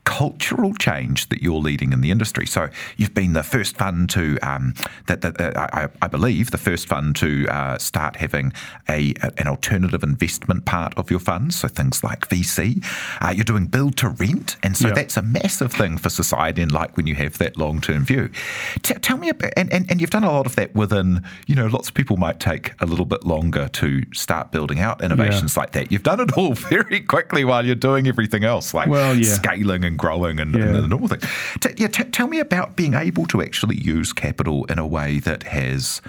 cultural change that you're leading in the industry. So you've been the first fund to, um, that, that uh, I, I believe, the first fund to uh, start having a an alternative investment part of your funds. So things like VC. Uh, you're doing build to rent, and so
Yeah.
that's a massive thing for society. And like when you have that long term view, T- tell me about, and, and and you've done a lot of that within. You know, lots of people might take a little bit longer to start building out innovations like that. You've done it all very quickly while you're doing everything else, like
Well, yeah.
scaling and growing and,
Yeah.
and the normal thing. T- yeah, t- tell me about being able to actually use capital in a way that has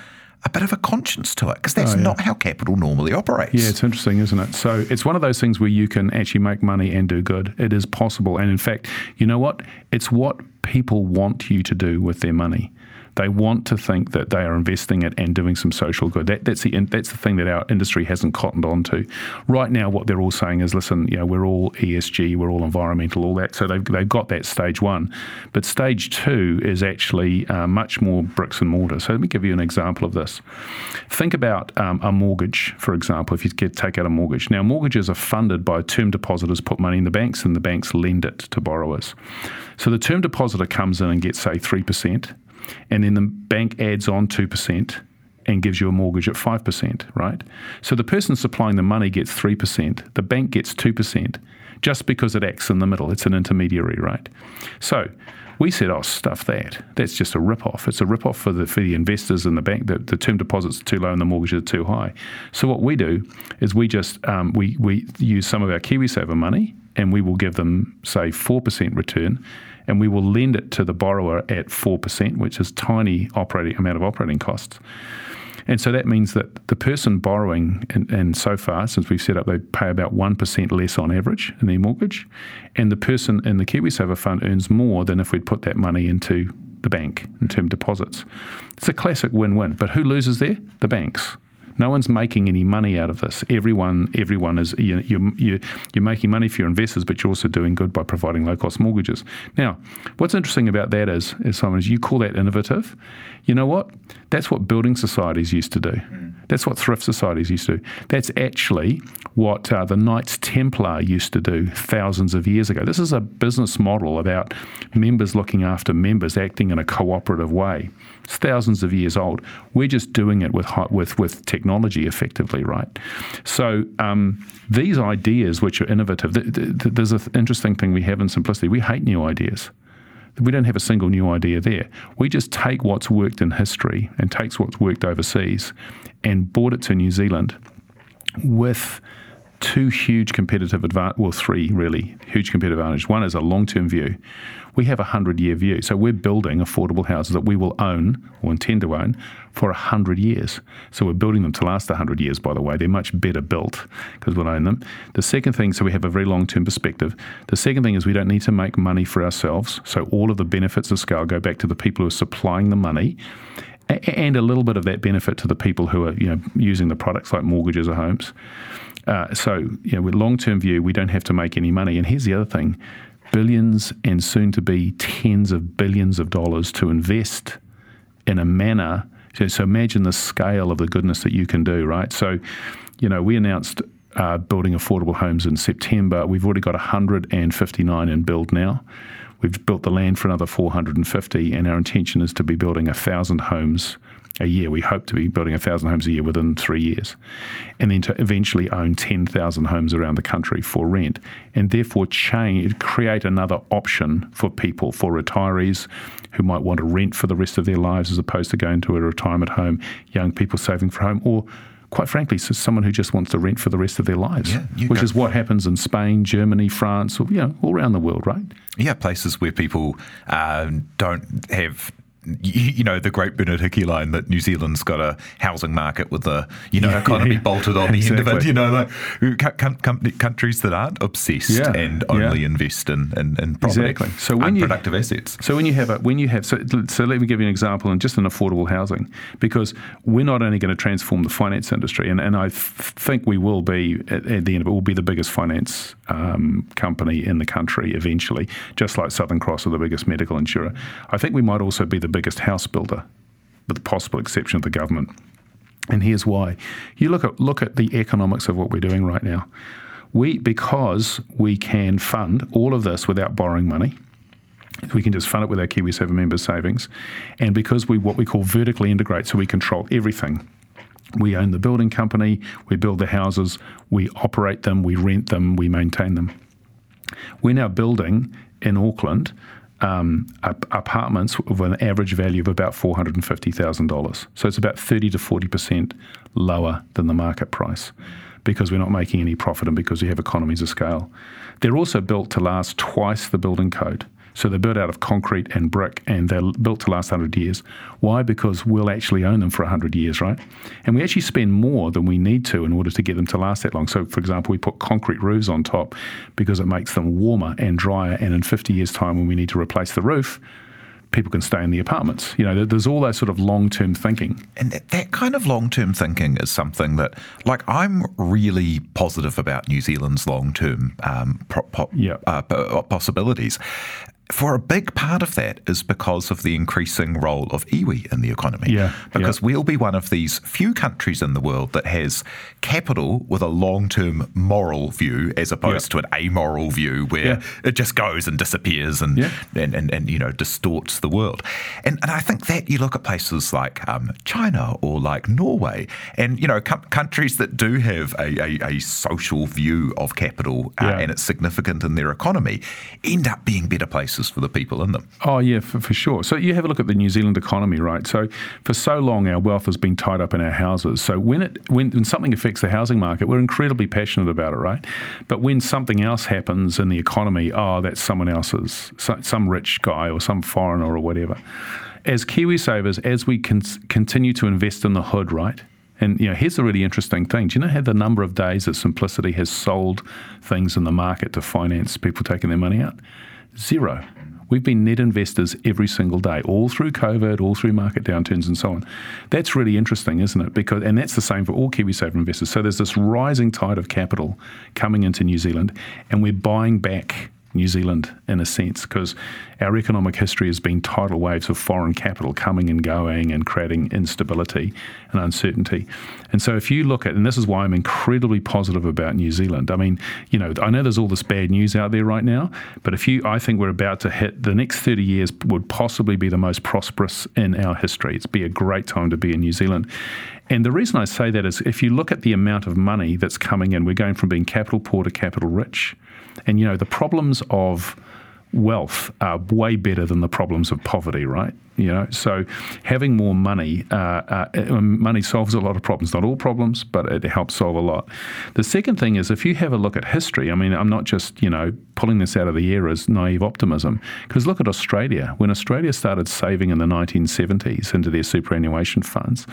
a bit of a conscience to it, because that's
Oh, yeah.
not how capital normally operates.
Yeah, it's interesting, isn't it? So it's one of those things where you can actually make money and do good. It is possible. And in fact, you know what? It's what people want you to do with their money. They want to think that they are investing it and doing some social good. That, that's the that's the thing that our industry hasn't cottoned on to. Right now, what they're all saying is, listen, you know, we're all ESG, we're all environmental, all that. So they've, they've got that stage one, but stage two is actually uh, much more bricks and mortar. So let me give you an example of this. Think about um, a mortgage, for example, if you get take out a mortgage. Now, mortgages are funded by term depositors put money in the banks, and the banks lend it to borrowers. So the term depositor comes in and gets say three percent, and then the bank adds on two percent and gives you a mortgage at 5%, right? So the person supplying the money gets 3%, the bank gets 2%, just because it acts in the middle. It's an intermediary, right? So we said, oh, stuff that. That's just a rip-off. It's a rip-off for the, for the investors and the bank. The, the term deposits are too low and the mortgages are too high. So what we do is we just, um, we, we use some of our KiwiSaver money and we will give them, say, 4% return and we will lend it to the borrower at 4%, which is tiny operating amount of operating costs. And so that means that the person borrowing, and, and so far, since we've set up, they pay about 1% less on average in their mortgage. And the person in the KiwiSaver fund earns more than if we'd put that money into the bank in term deposits. It's a classic win win. But who loses there? The banks. No one's making any money out of this. Everyone, everyone is you, you, you, you're making money for your investors, but you're also doing good by providing low cost mortgages. Now, what's interesting about that is, is Simon, is you call that innovative. You know what? That's what building societies used to do. That's what thrift societies used to do. That's actually what uh, the Knights Templar used to do thousands of years ago. This is a business model about members looking after members, acting in a cooperative way. It's thousands of years old. We're just doing it with with with technology, effectively, right? So um, these ideas, which are innovative, th- th- th- there's an interesting thing we have in simplicity. We hate new ideas. We don't have a single new idea there. We just take what's worked in history and takes what's worked overseas and brought it to New Zealand with two huge competitive advantage, well, three really huge competitive advantage. One is a long-term view. We have a hundred-year view, so we're building affordable houses that we will own or intend to own for a hundred years. So we're building them to last a hundred years. By the way, they're much better built because we'll own them. The second thing, so we have a very long-term perspective. The second thing is we don't need to make money for ourselves. So all of the benefits of scale go back to the people who are supplying the money and a little bit of that benefit to the people who are you know using the products like mortgages or homes. Uh, so you know, with long-term view, we don't have to make any money. And here's the other thing: billions and soon to be tens of billions of dollars to invest in a manner. So, so imagine the scale of the goodness that you can do, right? So, you know, we announced uh, building affordable homes in September. We've already got 159 in build now. We've built the land for another 450, and our intention is to be building a thousand homes a year. We hope to be building a thousand homes a year within three years, and then to eventually own 10,000 homes around the country for rent, and therefore change, create another option for people, for retirees who might want to rent for the rest of their lives as opposed to going to a retirement home, young people saving for home, or quite frankly, so someone who just wants to rent for the rest of their lives,
Yeah,
which is what happens in Spain, Germany, France, or you know, all around the world, right?
Yeah, places where people uh, don't have. You you know the great Bernard Hickey line that New Zealand's got a housing market with the you know
Yeah,
economy
yeah.
bolted on the end of it. You know, like cu- cu- com- countries that aren't obsessed
Yeah,
and only invest in, in, in property,
Exactly. So when you-
unproductive assets.
So when you have a when you have so, so let me give you an example in just an affordable housing because we're not only going to transform the finance industry and, and I f- think we will be at, at the end of it will be the biggest finance um, company in the country eventually just like Southern Cross are the biggest medical insurer I think we might also be the biggest house builder with the possible exception of the government. And here's why. You look at look at the economics of what we're doing right now. We because we can fund all of this without borrowing money. We can just fund it with our KiwiSaver members' savings, and because we what we call vertically integrate, so we control everything. We own the building company, we build the houses, we operate them, we rent them, we maintain them. We're now building in Auckland um, apartments with an average value of about $450,000. So it's about 30 to 40% lower than the market price because we're not making any profit and because we have economies of scale. They're also built to last twice the building code. So they're built out of concrete and brick and they're built to last 100 years. Why? Because we'll actually own them for 100 years, right? And we actually spend more than we need to in order to get them to last that long. So, for example, we put concrete roofs on top because it makes them warmer and drier. And in 50 years' time, when we need to replace the roof, people can stay in the apartments. You know, there's all that sort of long term thinking.
And that, that kind of long term thinking is something that, like, I'm really positive about New Zealand's long term um, pro- po-
yeah.
uh, possibilities for a big part of that is because of the increasing role of iwi in the economy.
Yeah,
because
yeah.
we'll be one of these few countries in the world that has capital with a long term moral view as opposed yeah. to an amoral view where it just goes and disappears and, and, and, and, you know, distorts the world. And, and I think that you look at places like um, China or like Norway and, you know, com- countries that do have a, a, a social view of capital uh, and it's significant in their economy end up being better places for the people in them.
Oh, yeah, for, for sure. So you have a look at the New Zealand economy, right? So for so long, our wealth has been tied up in our houses. So when it when, when something affects the housing market, we're incredibly passionate about it, right? But when something else happens in the economy, oh, that's someone else's, some rich guy or some foreigner or whatever. As KiwiSavers, as we con- continue to invest in the hood, right? And you know, here's the really interesting thing. Do you know how the number of days that Simplicity has sold things in the market to finance people taking their money out? Zero. We've been net investors every single day, all through COVID, all through market downturns, and so on. That's really interesting, isn't it? Because and that's the same for all KiwiSaver investors. So there's this rising tide of capital coming into New Zealand, and we're buying back New Zealand in a sense, because our economic history has been tidal waves of foreign capital coming and going and creating instability and uncertainty. And so, if you look at, and this is why I'm incredibly positive about New Zealand. I mean, you know, I know there's all this bad news out there right now, but if you, I think we're about to hit the next 30 years would possibly be the most prosperous in our history. It's be a great time to be in New Zealand. And the reason I say that is if you look at the amount of money that's coming in, we're going from being capital poor to capital rich. And, you know, the problems of wealth are way better than the problems of poverty, right? You know, so having more money, uh, uh, um, money solves a lot of problems. Not all problems, but it helps solve a lot. The second thing is if you have a look at history. I mean, I'm not just you know pulling this out of the air as naive optimism. Because look at Australia. When Australia started saving in the 1970s into their superannuation funds,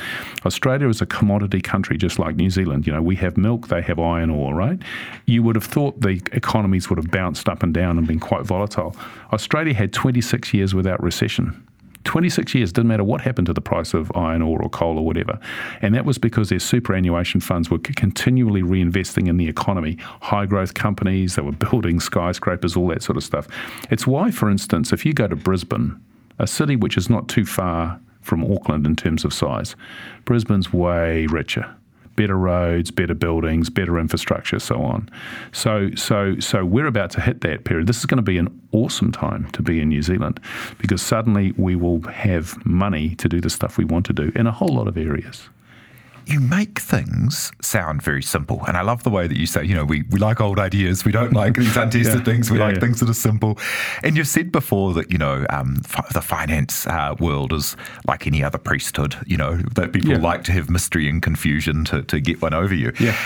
Australia is a commodity country just like New Zealand. You know, we have milk, they have iron ore, right? You would have thought the economies would have bounced up and down and been quite volatile. Australia had 26 years without recession. 26 years, didn't matter what happened to the price of iron ore or coal or whatever. And that was because their superannuation funds were continually reinvesting in the economy, high growth companies, they were building skyscrapers, all that sort of stuff. It's why, for instance, if you go to Brisbane, a city which is not too far from Auckland in terms of size, Brisbane's way richer better roads, better buildings, better infrastructure, so on. So, so, so we're about to hit that period. This is going to be an awesome time to be in New Zealand because suddenly we will have money to do the stuff we want to do in a whole lot of areas
you make things sound very simple. And I love the way that you say, you know, we, we like old ideas. We don't like these untested yeah. things. We yeah, like yeah. things that are simple. And you've said before that, you know, um, f- the finance uh, world is like any other priesthood, you know, that people like to have mystery and confusion to, to get one over you.
Yeah.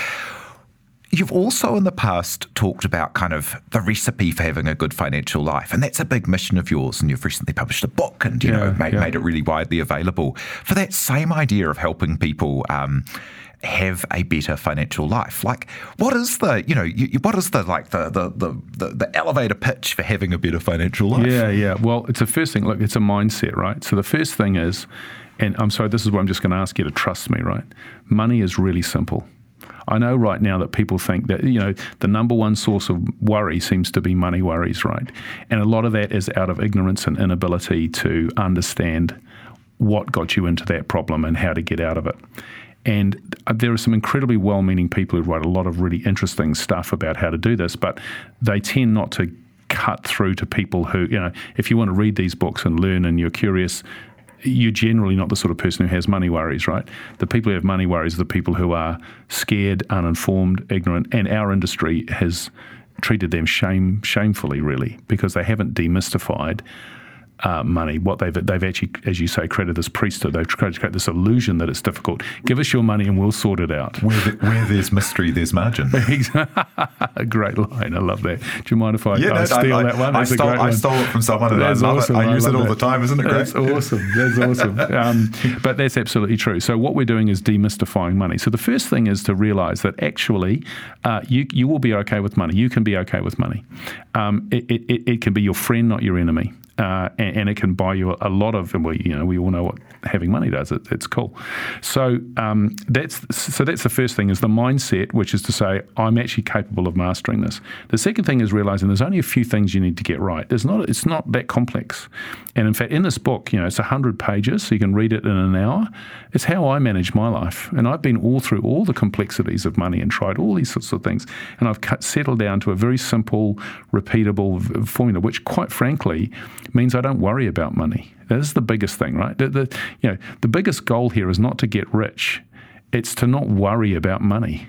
You've also in the past talked about kind of the recipe for having a good financial life, and that's a big mission of yours. And you've recently published a book, and you yeah, know made, yeah. made, it really widely available for that same idea of helping people. Um, have a better financial life. Like, what is the, you know, you, what is the like the, the the the elevator pitch for having a better financial life?
Yeah, yeah. Well, it's the first thing. Look, it's a mindset, right? So the first thing is, and I'm sorry, this is what I'm just going to ask you to trust me, right? Money is really simple. I know right now that people think that, you know, the number one source of worry seems to be money worries, right? And a lot of that is out of ignorance and inability to understand what got you into that problem and how to get out of it. And there are some incredibly well meaning people who write a lot of really interesting stuff about how to do this, but they tend not to cut through to people who, you know, if you want to read these books and learn and you're curious, you're generally not the sort of person who has money worries, right? The people who have money worries are the people who are scared, uninformed, ignorant, and our industry has treated them shame shamefully, really, because they haven't demystified uh, money. What they've they've actually, as you say, created this priesthood. They've created this illusion that it's difficult. Give us your money and we'll sort it out.
Where, the, where there's mystery, there's margin.
a great line. I love that. Do you mind if I, yeah, I no, steal I, that one?
I stole, I stole, it from someone and that's I love awesome. it. I, use it all that. the time. Isn't it great?
That's awesome. That's awesome. Um, but that's absolutely true. So what we're doing is demystifying money. So the first thing is to realise that actually uh, you you will be okay with money. You can be okay with money. Um, it, it, it can be your friend, not your enemy uh, and, and, it can buy you a, lot of, and we, you know, we all know what having money does. It, it's cool. So um, that's so that's the first thing is the mindset, which is to say I'm actually capable of mastering this. The second thing is realizing there's only a few things you need to get right. There's not it's not that complex, and in fact, in this book, you know, it's hundred pages, so you can read it in an hour. It's how I manage my life, and I've been all through all the complexities of money and tried all these sorts of things, and I've cut, settled down to a very simple, repeatable formula, which, quite frankly means I don't worry about money. That is the biggest thing, right? The, the, you know, the biggest goal here is not to get rich, it's to not worry about money.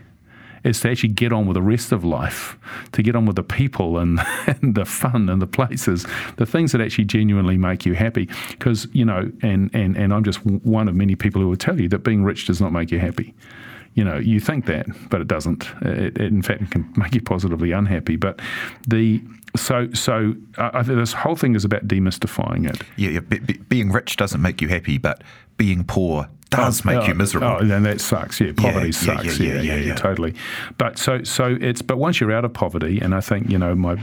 It's to actually get on with the rest of life, to get on with the people and, and the fun and the places, the things that actually genuinely make you happy. Because, you know, and, and, and I'm just one of many people who will tell you that being rich does not make you happy you know, you think that, but it doesn't. It, it in fact can make you positively unhappy. But the so so this whole thing is about demystifying it.
Yeah, yeah be, be, being rich doesn't make you happy, but being poor does oh, make
oh,
you miserable.
Oh, and that sucks. Yeah, poverty yeah, sucks. Yeah yeah, yeah yeah, totally. But so so it's but once you're out of poverty, and I think you know my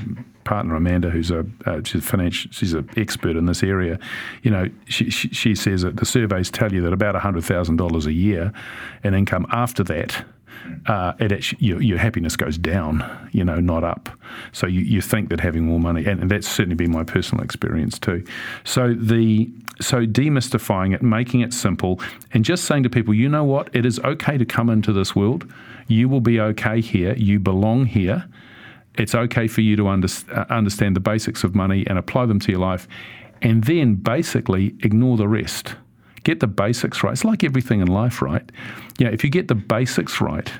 partner Amanda, who's a uh, she's a financial, she's an expert in this area. You know, she, she, she says that the surveys tell you that about hundred thousand dollars a year in income after that uh, it actually, your, your, happiness goes down, you know, not up. So you, you think that having more money, and, and that's certainly been my personal experience too. So the so demystifying it, making it simple, and just saying to people, you know what, it is okay to come into this world. You will be okay here. You belong here. It's okay for you to under, uh, understand the basics of money and apply them to your life, and then basically ignore the rest get the basics right. It's like everything in life, right? Yeah, if you get the basics right,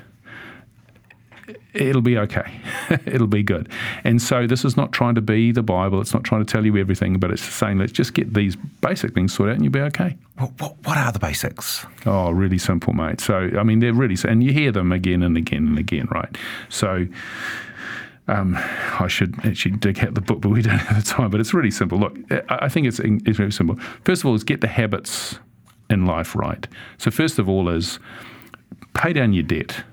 it'll be okay. it'll be good. And so this is not trying to be the Bible. It's not trying to tell you everything, but it's saying let's just get these basic things sorted out and you'll be okay.
What, what, what are the basics?
Oh, really simple, mate. So, I mean, they're really, and you hear them again and again and again, right? So, um, I should actually dig out the book, but we don't have the time. But it's really simple. Look, I think it's, it's very simple. First of all, is get the habits in life right. So first of all is pay down your debt.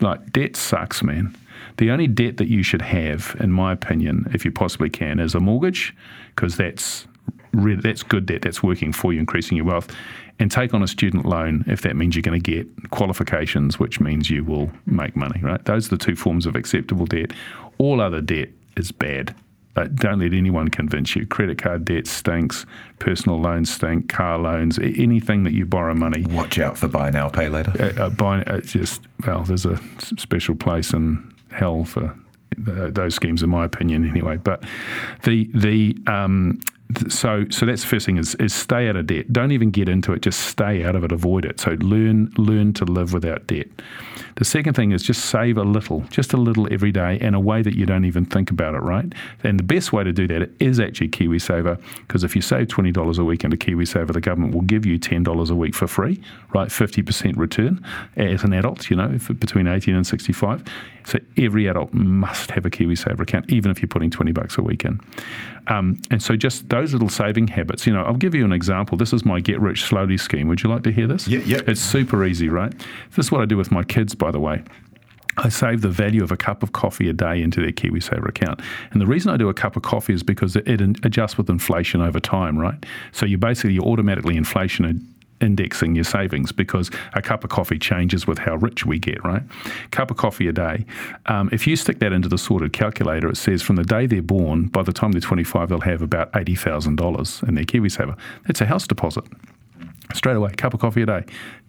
Like debt sucks, man. The only debt that you should have, in my opinion, if you possibly can, is a mortgage, because that's really, that's good debt. That's working for you, increasing your wealth. And take on a student loan if that means you're going to get qualifications, which means you will make money. Right? Those are the two forms of acceptable debt. All other debt is bad. But don't let anyone convince you. Credit card debt stinks, personal loans stink, car loans, anything that you borrow money.
Watch out for buy now, pay later.
Uh, uh, buy, uh, just well, there's a special place in hell for those schemes, in my opinion, anyway. But the the um, so so that's the first thing is is stay out of debt. Don't even get into it. Just stay out of it. Avoid it. So learn learn to live without debt. The second thing is just save a little, just a little every day in a way that you don't even think about it, right? And the best way to do that is actually KiwiSaver, because if you save $20 a week into KiwiSaver, the government will give you $10 a week for free, right? 50% return as an adult, you know, between 18 and 65. So every adult must have a KiwiSaver account, even if you're putting 20 bucks a week in. Um, and so just those little saving habits, you know, I'll give you an example. This is my Get Rich Slowly scheme. Would you like to hear this?
Yeah, yeah.
It's super easy, right? This is what I do with my kids, by the way. I save the value of a cup of coffee a day into their KiwiSaver account. And the reason I do a cup of coffee is because it, adjusts with inflation over time, right? So you basically you're automatically inflation indexing your savings because a cup of coffee changes with how rich we get, right? Cup of coffee a day. Um, if you stick that into the sorted calculator, it says from the day they're born, by the time they're 25, they'll have about $80,000 in their KiwiSaver. That's a house deposit. straight away, cup of coffee a day.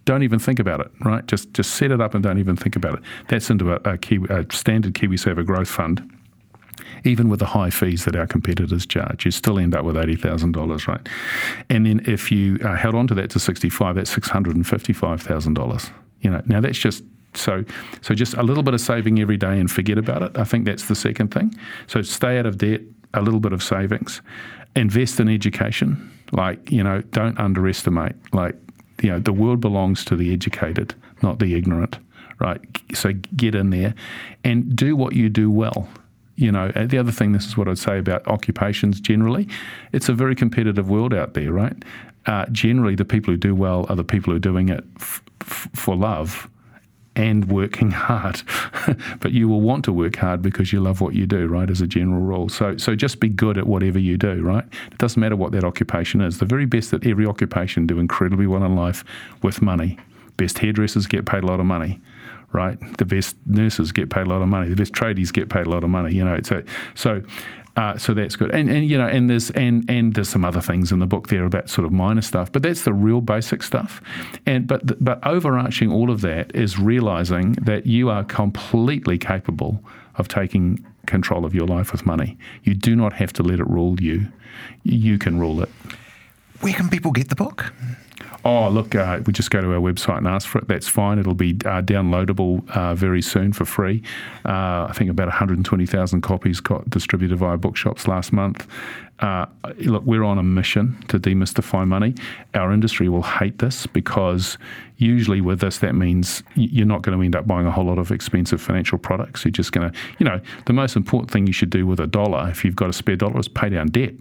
Don't even think about it, right? Just just set it up and don't even think about it. That's into a, a, Kiwi, a standard KiwiSaver growth fund. Even with the high fees that our competitors charge, you still end up with eighty thousand dollars, right? And then if you uh, held on to that to sixty-five, that's six hundred and fifty-five thousand dollars. You know, now that's just so so just a little bit of saving every day and forget about it. I think that's the second thing. So stay out of debt, a little bit of savings, invest in education. Like you know, don't underestimate. Like you know, the world belongs to the educated, not the ignorant. Right. So get in there and do what you do well you know, the other thing, this is what I'd say about occupations generally. It's a very competitive world out there, right? Uh, generally, the people who do well are the people who are doing it f- f- for love and working hard. but you will want to work hard because you love what you do, right? As a general rule. So, so just be good at whatever you do, right? It doesn't matter what that occupation is. The very best at every occupation do incredibly well in life with money. Best hairdressers get paid a lot of money right? The best nurses get paid a lot of money. The best tradies get paid a lot of money. You know, so so. Uh, so that's good, and and you know, and there's and and there's some other things in the book there about sort of minor stuff, but that's the real basic stuff, and but but overarching all of that is realizing that you are completely capable of taking control of your life with money. You do not have to let it rule you; you can rule it.
Where can people get the book?
Oh, look, uh, we just go to our website and ask for it. That's fine. It'll be uh, downloadable uh, very soon for free. Uh, I think about 120,000 copies got distributed via bookshops last month. Uh, look, we're on a mission to demystify money. Our industry will hate this because usually with this, that means you're not going to end up buying a whole lot of expensive financial products. You're just going to, you know, the most important thing you should do with a dollar, if you've got a spare dollar, is pay down debt.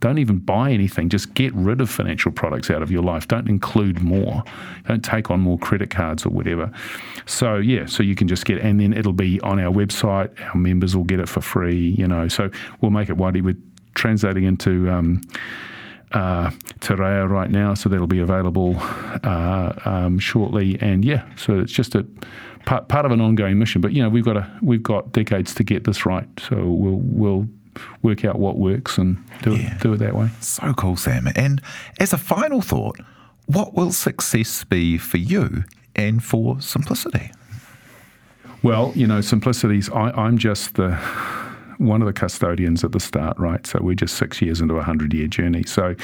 Don't even buy anything. Just get rid of financial products out of your life. Don't include more. Don't take on more credit cards or whatever. So yeah, so you can just get, and then it'll be on our website. Our members will get it for free. You know, so we'll make it widely. We're translating into. Um, uh, Te Reo right now, so that'll be available uh, um, shortly. And yeah, so it's just a part, part of an ongoing mission. But you know, we've got a we've got decades to get this right. So we'll we'll work out what works and do yeah. it do it that way.
So cool, Sam. And as a final thought, what will success be for you and for simplicity?
Well, you know, simplicity's I, I'm just the one of the custodians at the start, right? So we're just six years into a hundred year journey. So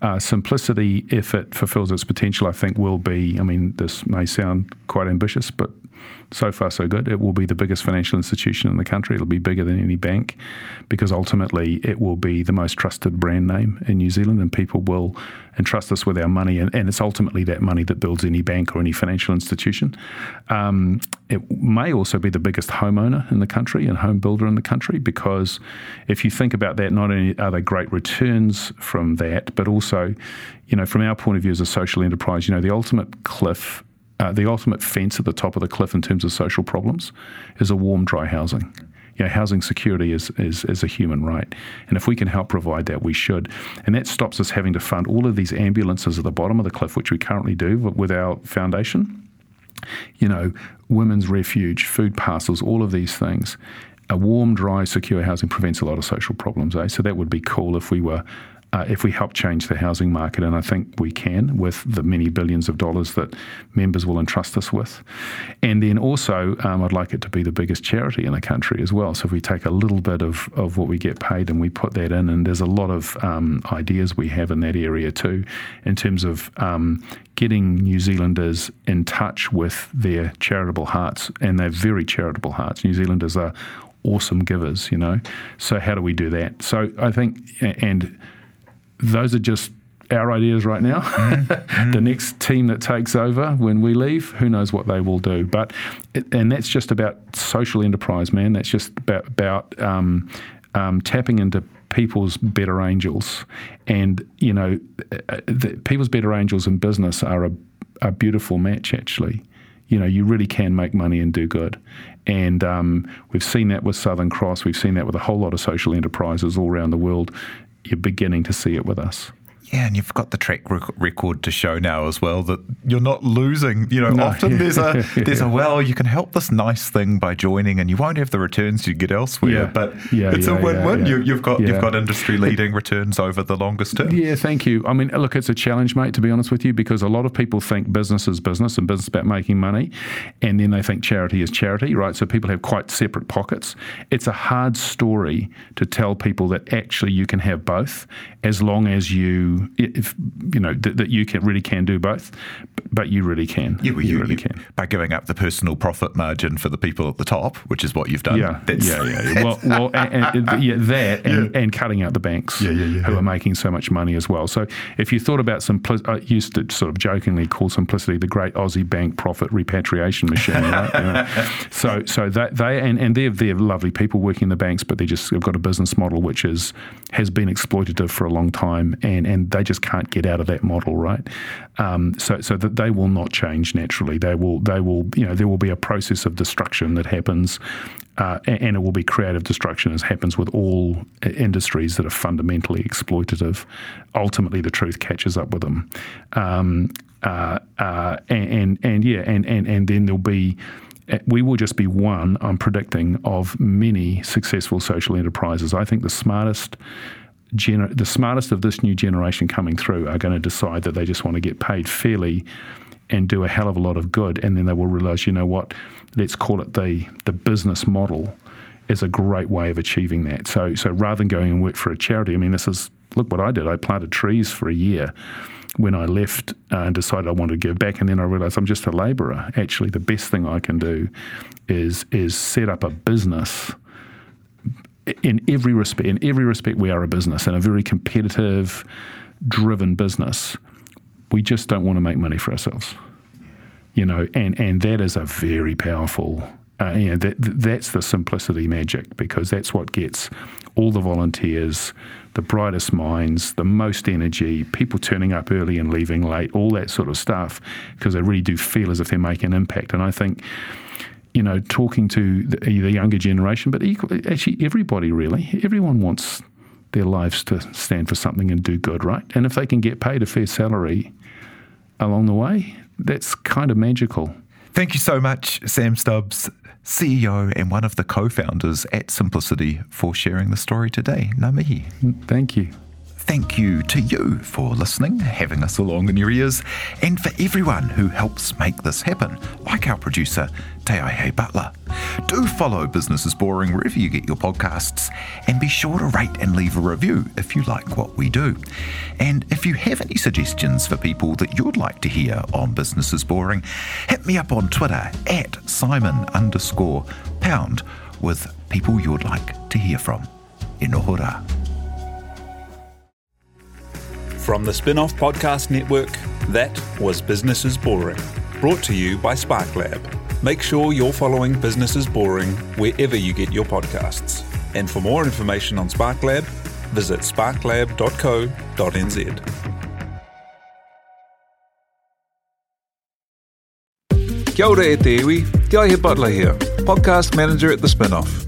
uh, simplicity, if it fulfills its potential, I think will be. I mean, this may sound quite ambitious, but so far so good. It will be the biggest financial institution in the country. It'll be bigger than any bank because ultimately it will be the most trusted brand name in New Zealand and people will entrust us with our money and, and it's ultimately that money that builds any bank or any financial institution. Um, it may also be the biggest homeowner in the country and home builder in the country because if you think about that, not only are there great returns from that, but also, you know, from our point of view as a social enterprise, you know, the ultimate cliff uh, the ultimate fence at the top of the cliff in terms of social problems is a warm, dry housing. You know, housing security is, is, is a human right. And if we can help provide that, we should. And that stops us having to fund all of these ambulances at the bottom of the cliff, which we currently do with our foundation. You know, women's refuge, food parcels, all of these things. A warm, dry, secure housing prevents a lot of social problems, eh? So that would be cool if we were uh, if we help change the housing market, and I think we can with the many billions of dollars that members will entrust us with. And then also, um, I'd like it to be the biggest charity in the country as well. So if we take a little bit of, of what we get paid and we put that in, and there's a lot of um, ideas we have in that area too, in terms of um, getting New Zealanders in touch with their charitable hearts, and they're very charitable hearts. New Zealanders are awesome givers, you know. So how do we do that? So I think, and those are just our ideas right now. Mm-hmm. the next team that takes over when we leave, who knows what they will do? But and that's just about social enterprise, man. That's just about about um, um, tapping into people's better angels, and you know, uh, the, people's better angels in business are a, a beautiful match, actually you know, you really can make money and do good. And um, we've seen that with Southern Cross. We've seen that with a whole lot of social enterprises all around the world you're beginning to see it with us.
Yeah, and you've got the track rec- record to show now as well that you're not losing. You know,
No,
often there's a there's a well, you can help this nice thing by joining, and you won't have the returns you get elsewhere.
Yeah.
But
Yeah,
it's a win-win.
yeah, yeah.
You, you've got
Yeah.
you've got industry leading returns over the longest term.
Yeah, thank you. I mean, look, it's a challenge, mate, to be honest with you, because a lot of people think business is business and business is about making money, and then they think charity is charity, right? So people have quite separate pockets. It's a hard story to tell people that actually you can have both, as long as you, if you know, that, that you can really can do both, but you really can.
Yeah, well,
you,
you,
really
you-
can.
by giving up the personal profit margin for the people at the top, which is what you've done.
Yeah,
That's-
yeah, yeah. yeah. Well, well, and, and, yeah, that and, and cutting out the banks
Yeah, yeah, yeah,
who
yeah.
are making so much money as well. So if you thought about simplicity, I used to sort of jokingly call simplicity the great Aussie bank profit repatriation machine. right? You know? So, so that they and, and they're they're lovely people working in the banks, but they just have got a business model which is has been exploitative for a long time, and and they just can't get out of that model, right? Um, so so that they will not change naturally. They will they will you know there will be a process of destruction that happens uh, and it will be creative destruction as happens with all industries that are fundamentally exploitative. Ultimately, the truth catches up with them, um, uh, uh, and, and and yeah, and and and then there'll be. uh, We will just be one, I'm predicting, of many successful social enterprises. I think the smartest gener- the smartest of this new generation coming through are going to decide that they just want to get paid fairly and do a hell of a lot of good, and then they will realize, you know what, let's call it the the business model is a great way of achieving that. So so rather than going and work for a charity, I mean, this is look what I did. I planted trees for a year. When I left uh, and decided I wanted to give back, and then I realised I'm just a labourer. Actually, the best thing I can do is is set up a business in every respect, in every respect, we are a business and a very competitive, driven business. We just don't want to make money for ourselves, you know, and and that is a very powerful. Uh, you know, that that's the simplicity magic because that's what gets all the volunteers, the brightest minds, the most energy, people turning up early and leaving late, all that sort of stuff, because they really do feel as if they're making an impact. And I think you know, talking to the, the younger generation, but equally, actually everybody really, everyone wants their lives to stand for something and do good, right? And if they can get paid a fair salary along the way, that's kind of magical.
Thank you so much, Sam Stubbs, CEO and one of the co founders at Simplicity, for sharing the story today. Mihi.
Thank you.
Thank you to you for listening, having us along in your ears, and for everyone who helps make this happen, like our producer, Te Aihe Butler. Do follow Business is Boring wherever you get your podcasts, and be sure to rate and leave a review if you like what we do. And if you have any suggestions for people that you'd like to hear on Business is Boring, hit me up on Twitter at Simon underscore pound with people you'd like to hear from. Inohora.
From the Spin Off Podcast Network, that was Business is Boring, brought to you by SparkLab. Make sure you're following Business is Boring wherever you get your podcasts. And for more information on SparkLab, visit sparklab.co.nz.
Kia ora e te iwi, Te Butler here, podcast manager at The Spinoff.